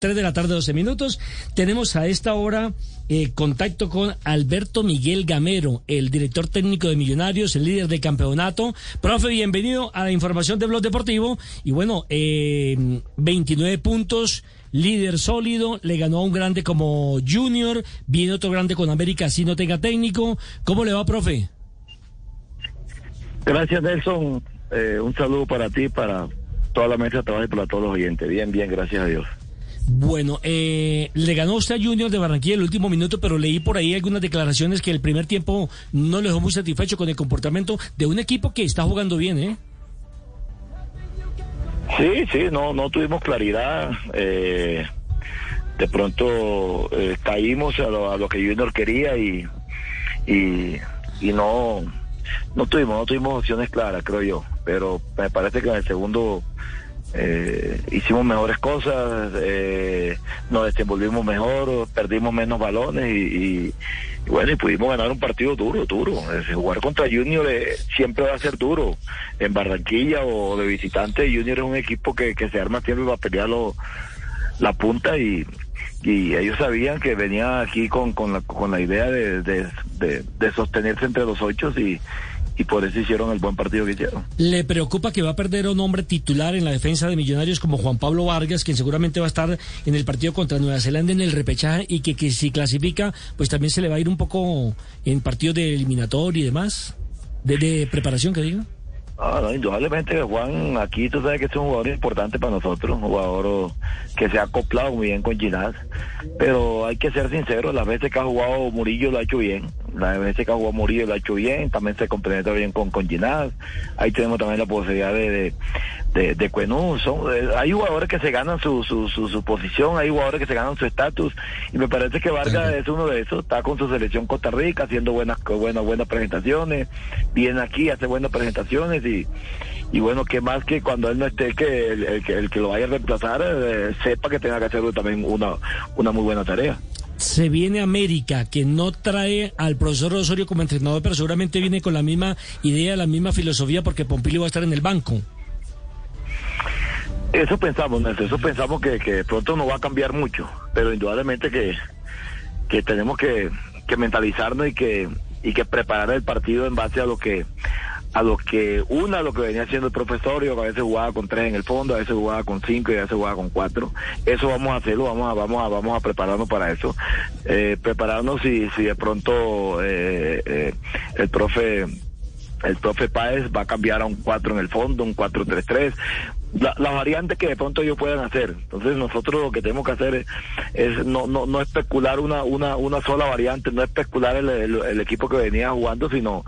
3 de la tarde, 12 minutos. Tenemos a esta hora eh, contacto con Alberto Miguel Gamero, el director técnico de Millonarios, el líder del campeonato. Profe, bienvenido a la información de Blog Deportivo. Y bueno, eh, 29 puntos, líder sólido, le ganó a un grande como Junior, viene otro grande con América, si no tenga técnico. ¿Cómo le va, profe? Gracias, Nelson. Eh, un saludo para ti, para toda la mesa de trabajo y para todos los oyentes. Bien, bien, gracias a Dios. Bueno, eh, le ganó usted a Junior de Barranquilla el último minuto, pero leí por ahí algunas declaraciones que el primer tiempo no le dejó muy satisfecho con el comportamiento de un equipo que está jugando bien, ¿eh? Sí, sí, no, no tuvimos claridad. Eh, de pronto eh, caímos a lo, a lo, que Junior quería y, y, y no, no tuvimos, no tuvimos opciones claras, creo yo. Pero me parece que en el segundo eh, hicimos mejores cosas, eh, nos desenvolvimos mejor, perdimos menos balones y, y, bueno, y pudimos ganar un partido duro, duro. jugar contra Junior eh, siempre va a ser duro. En Barranquilla o de visitante, Junior es un equipo que, se arma siempre va a pelear lo, la punta y, ellos sabían que venía aquí con, con, la, con la idea de, de, de, de sostenerse entre los ocho y, y por eso hicieron el buen partido que hicieron. ¿Le preocupa que va a perder un hombre titular en la defensa de Millonarios como Juan Pablo Vargas, quien seguramente va a estar en el partido contra Nueva Zelanda en el repechaje y que, que si clasifica, pues también se le va a ir un poco en partido de eliminatorio y demás? ¿De, de preparación, que diga? Ah, no, indudablemente Juan, aquí tú sabes que es un jugador importante para nosotros, un jugador que se ha acoplado muy bien con Ginás, pero hay que ser sincero, las veces que ha jugado Murillo lo ha hecho bien, las veces que jugado Murillo lo ha hecho bien, también se complementa bien con, con Ginás, ahí tenemos también la posibilidad de, de, de, de Cuenú, son, eh, hay jugadores que se ganan su, su, su, su posición, hay jugadores que se ganan su estatus, y me parece que Vargas es uno de esos, está con su selección Costa Rica haciendo buenas, buenas, buenas presentaciones, viene aquí, hace buenas presentaciones, y, y bueno, que más que cuando él no esté, que el, el, el que lo vaya a reemplazar eh, sepa que tenga que hacer también una, una muy buena tarea. Se viene América, que no trae al profesor Osorio como entrenador, pero seguramente viene con la misma idea, la misma filosofía, porque Pompilio va a estar en el banco. Eso pensamos, Nelson, eso pensamos que, que pronto no va a cambiar mucho, pero indudablemente que, que tenemos que, que mentalizarnos y que, y que preparar el partido en base a lo que a lo que una lo que venía haciendo el profesor y a veces jugaba con tres en el fondo a veces jugaba con cinco y a veces jugaba con cuatro. Eso vamos a hacerlo vamos a vamos a vamos a prepararnos para eso. Eh, prepararnos si si de pronto eh, eh, el profe el profe Páez va a cambiar a un 4 en el fondo, un 4-3-3, la, las variantes que de pronto ellos puedan hacer. Entonces nosotros lo que tenemos que hacer es, no, no, no especular una, una, una sola variante, no especular el, equipo que venía jugando, sino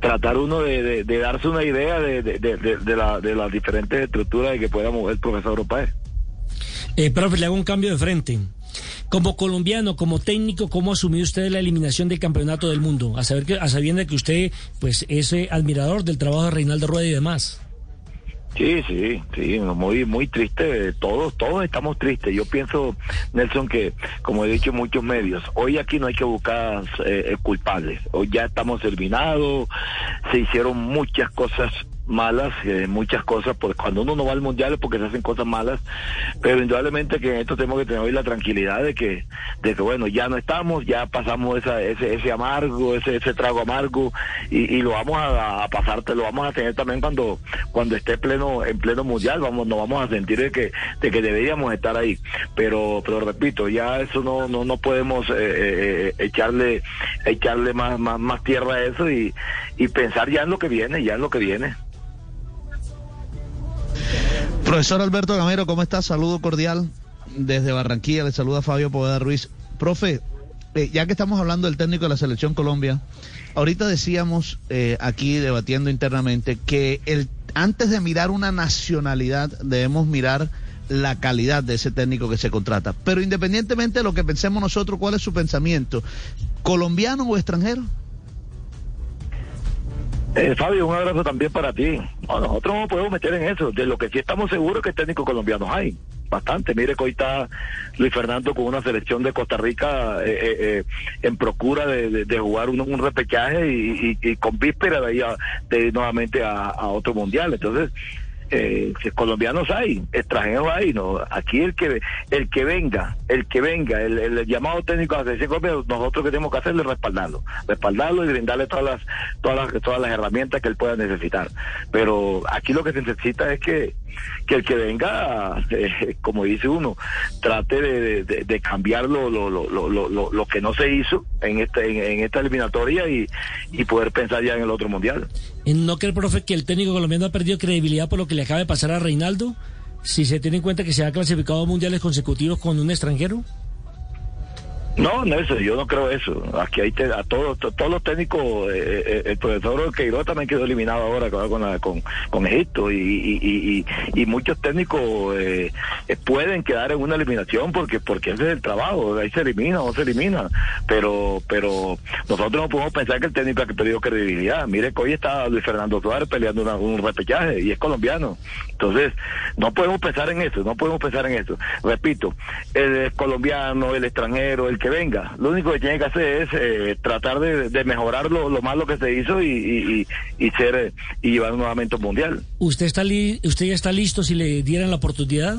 tratar uno de, de, de darse una idea de, de, de, la, de las diferentes estructuras que pueda mover el profesor Páez. Eh, profe, le hago un cambio de frente. Como colombiano, como técnico, ¿cómo asumió usted la eliminación del campeonato del mundo? A saber que, a sabiendo que usted, pues, es eh, admirador del trabajo de Reinaldo Rueda y demás. Sí, sí, sí, muy, muy triste. Todos, todos estamos tristes. Yo pienso, Nelson, que como he dicho en muchos medios, hoy aquí no hay que buscar eh, culpables. Hoy ya estamos eliminados, se hicieron muchas cosas malas, eh, muchas cosas, porque cuando uno no va al mundial es porque se hacen cosas malas, pero indudablemente que en esto tenemos que tener hoy la tranquilidad de que, de que bueno, ya no estamos, ya pasamos esa, ese, ese amargo, ese, ese trago amargo, y, y lo vamos a, a pasarte, lo vamos a tener también cuando, cuando esté pleno, en pleno mundial, vamos, nos vamos a sentir de que, de que deberíamos estar ahí. Pero, pero repito, ya eso no, no, no podemos eh, eh, echarle, echarle más, más, más tierra a eso y, y pensar ya en lo que viene, ya en lo que viene. Profesor Alberto Gamero, ¿cómo está? Saludo cordial desde Barranquilla. Le saluda Fabio Poveda Ruiz. Profe, eh, ya que estamos hablando del técnico de la Selección Colombia, ahorita decíamos eh, aquí debatiendo internamente que antes de mirar una nacionalidad debemos mirar la calidad de ese técnico que se contrata. Pero independientemente de lo que pensemos nosotros, ¿cuál es su pensamiento? ¿Colombiano o extranjero? Eh, Fabio, un abrazo también para ti. No, nosotros no podemos meter en eso. De lo que sí estamos seguros que técnicos colombianos hay. Bastante. Mire que hoy está Luis Fernando con una selección de Costa Rica eh, eh, eh en procura de, jugar un, un repechaje y, con víspera de, a, de ir nuevamente a, otro mundial. Entonces, eh, colombianos hay, extranjeros hay, no. Aquí el que el que venga, el que venga, el, llamado técnico de la selección colombiana, nosotros que tenemos que hacer es respaldarlo, respaldarlo y brindarle todas las todas las todas las herramientas que él pueda necesitar. Pero aquí lo que se necesita es que que el que venga, eh, como dice uno, trate de, cambiar lo, lo, lo, lo, lo que no se hizo en este en, esta eliminatoria y, y poder pensar ya en el otro mundial. ¿No cree, profe, que el técnico colombiano ha perdido credibilidad por lo que le acaba de pasar a Reinaldo? Si se tiene en cuenta que se ha clasificado a mundiales consecutivos con un extranjero. No, Nelson, yo no creo eso. Aquí hay a todos, todos los técnicos, eh, eh, el profesor Queiroz también quedó eliminado ahora con, con, con Egipto y, y, y, muchos técnicos eh, pueden quedar en una eliminación porque porque ese es el trabajo, ahí se elimina o no se elimina, pero pero nosotros no podemos pensar que el técnico ha perdido credibilidad. Mire que hoy está Luis Fernando Suárez peleando un repechaje y es colombiano. Entonces, no podemos pensar en eso, no podemos pensar en eso. Repito, el colombiano, el extranjero, el que venga. Lo único que tiene que hacer es eh, tratar de, mejorar lo, malo que se hizo y, y, ser y llevar nuevamente un mundial. ¿Usted está usted ya está listo si le dieran la oportunidad?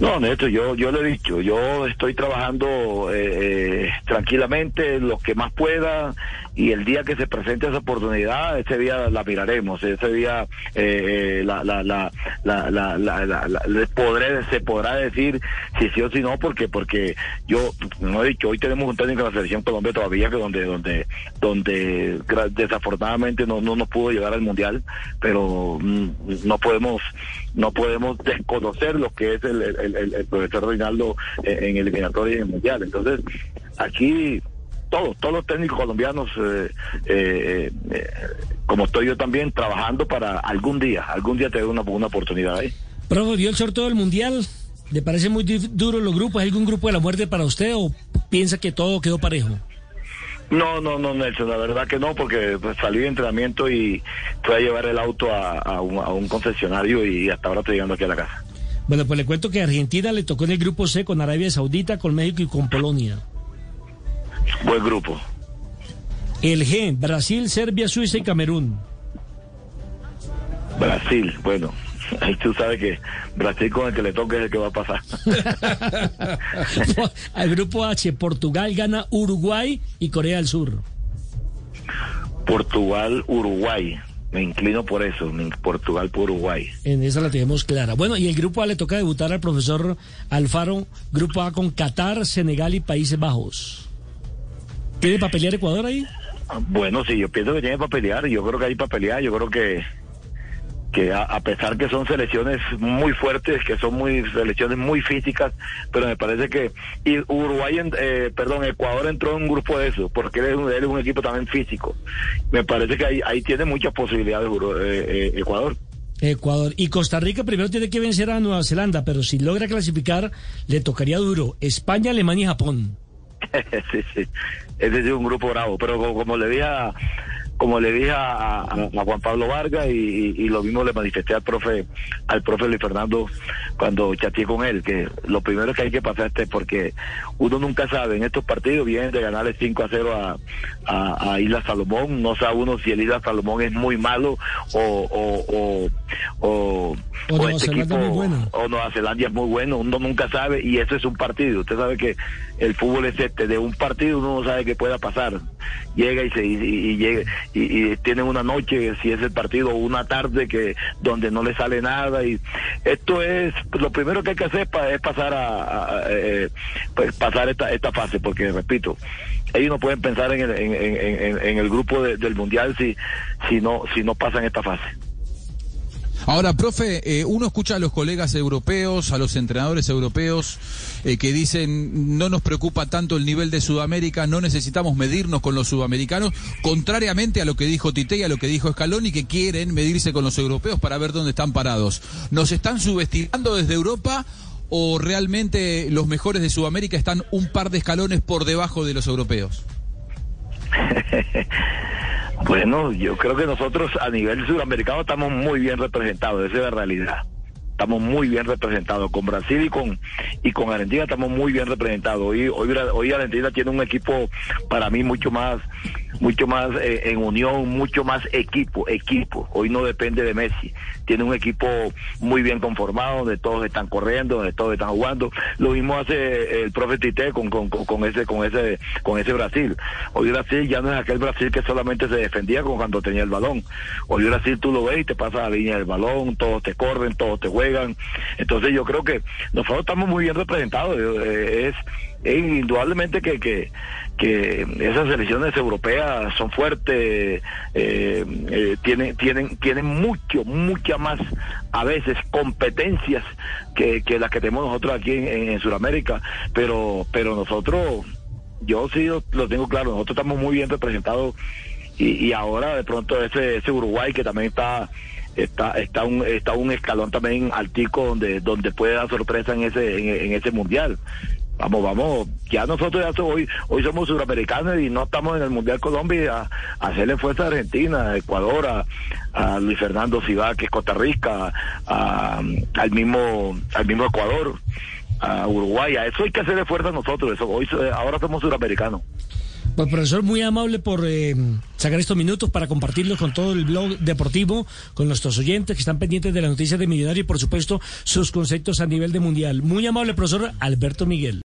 No, Neto, yo, yo lo he dicho, yo estoy trabajando eh, eh, tranquilamente lo que más pueda y el día que se presente esa oportunidad, ese día la miraremos, ese día eh, la, la, la, la, la, la, podré, se podrá decir si sí o si no, porque porque yo no he dicho, hoy tenemos un técnico de la selección Colombia todavía que donde donde donde desafortunadamente no, no nos pudo llegar al mundial, pero mm, no podemos no podemos desconocer lo que es el, el, el, profesor Reinaldo en, en eliminatoria y en el mundial. Entonces, aquí todos, todos los técnicos colombianos, eh, eh, eh, como estoy yo también, trabajando para algún día, algún día tener una, una oportunidad ahí. Profe, ¿vio el sorteo del Mundial? ¿Le parece muy duro los grupos? ¿Hay algún grupo de la muerte para usted o piensa que todo quedó parejo? No, no, no, Nelson, la verdad que no, porque pues, salí de entrenamiento y fui a llevar el auto a, un, a un concesionario y hasta ahora estoy llegando aquí a la casa. Bueno, pues le cuento que a Argentina le tocó en el grupo C con Arabia Saudita, con México y con Polonia. Buen grupo. El G, Brasil, Serbia, Suiza y Camerún. Brasil, bueno, ahí tú sabes que Brasil con el que le toque es el que va a pasar. Al grupo H, Portugal gana Uruguay y Corea del Sur. Portugal, Uruguay. Me inclino por eso, Portugal por Uruguay. En esa la tenemos clara. Bueno, y el grupo A le toca debutar al profesor Alfaro, grupo A con Qatar, Senegal y Países Bajos. ¿Tiene para pelear Ecuador ahí? Bueno, sí, yo pienso que tiene para pelear. Yo creo que hay para pelear. Yo creo que que a, pesar que son selecciones muy fuertes, que son muy selecciones muy físicas, pero me parece que y Uruguay, eh, perdón, Ecuador entró en un grupo de eso, porque él es, un, un equipo también físico. Me parece que ahí, ahí tiene muchas posibilidades eh, eh, Ecuador. Ecuador. Y Costa Rica primero tiene que vencer a Nueva Zelanda, pero si logra clasificar, le tocaría duro. España, Alemania y Japón. sí, sí. Ese es un grupo bravo, pero como, le dije a, como le dije a, Juan Pablo Vargas y, lo mismo le manifesté al profe al profe Luis Fernando cuando chateé con él que lo primero que hay que pasar este porque uno nunca sabe en estos partidos vienen de ganarle 5 a 0 a, Isla Salomón no sabe uno si el Isla Salomón es muy malo o o, o, o, este equipo o Nueva Zelanda es muy bueno. Uno nunca sabe y eso es un partido. Usted sabe que el fútbol es este de un partido uno no sabe qué pueda pasar. Llega y se y, llega y, tienen una noche si es el partido o una tarde que donde no le sale nada y esto es lo primero que hay que hacer es pasar a, eh, pues pasar esta esta fase porque repito ellos no pueden pensar en el, en, el grupo del mundial si si no si no pasan esta fase Ahora, profe, eh, uno escucha a los colegas europeos, a los entrenadores europeos, eh, que dicen no nos preocupa tanto el nivel de Sudamérica, no necesitamos medirnos con los sudamericanos, contrariamente a lo que dijo Tite y a lo que dijo Scaloni, que quieren medirse con los europeos para ver dónde están parados. ¿Nos están subestimando desde Europa o realmente los mejores de Sudamérica están un par de escalones por debajo de los europeos? Bueno, yo creo que nosotros a nivel sudamericano estamos muy bien representados, esa es la realidad. Estamos muy bien representados con Brasil y con y con Argentina estamos muy bien representados. Hoy hoy, hoy Argentina tiene un equipo para mí mucho más mucho más eh, en unión, mucho más equipo, equipo. Hoy no depende de Messi. Tiene un equipo muy bien conformado, donde todos están corriendo, donde todos están jugando. Lo mismo hace el profe Tite con, con, con ese, con ese, con ese Brasil. Hoy Brasil ya no es aquel Brasil que solamente se defendía con cuando tenía el balón. Hoy Brasil tú lo ves y te pasa la línea del balón, todos te corren, todos te juegan. Entonces yo creo que nosotros estamos muy bien representados. Eh, es, es indudablemente que, que que esas elecciones europeas son fuertes, eh, eh, tienen, tienen, tienen mucho, mucha más, a veces, competencias que, que las que tenemos nosotros aquí en, en Sudamérica, pero, pero nosotros, yo sí lo, tengo claro, nosotros estamos muy bien representados y, ahora de pronto ese, ese Uruguay que también está está está un está un escalón también altico donde donde puede dar sorpresa en ese en ese mundial vamos, vamos, ya nosotros ya hoy, hoy somos suramericanos y no estamos en el Mundial Colombia a, hacerle fuerza a Argentina, a Ecuador, a, Luis Fernando Ciudad, que es Costa Rica, a, al mismo, al mismo Ecuador, a Uruguay, a eso hay que hacerle fuerza a nosotros, eso, hoy ahora somos suramericanos. Pues profesor, muy amable por eh, sacar estos minutos para compartirlos con todo el blog deportivo, con nuestros oyentes que están pendientes de las noticias de Millonario y por supuesto sus conceptos a nivel de mundial. Muy amable profesor Alberto Miguel.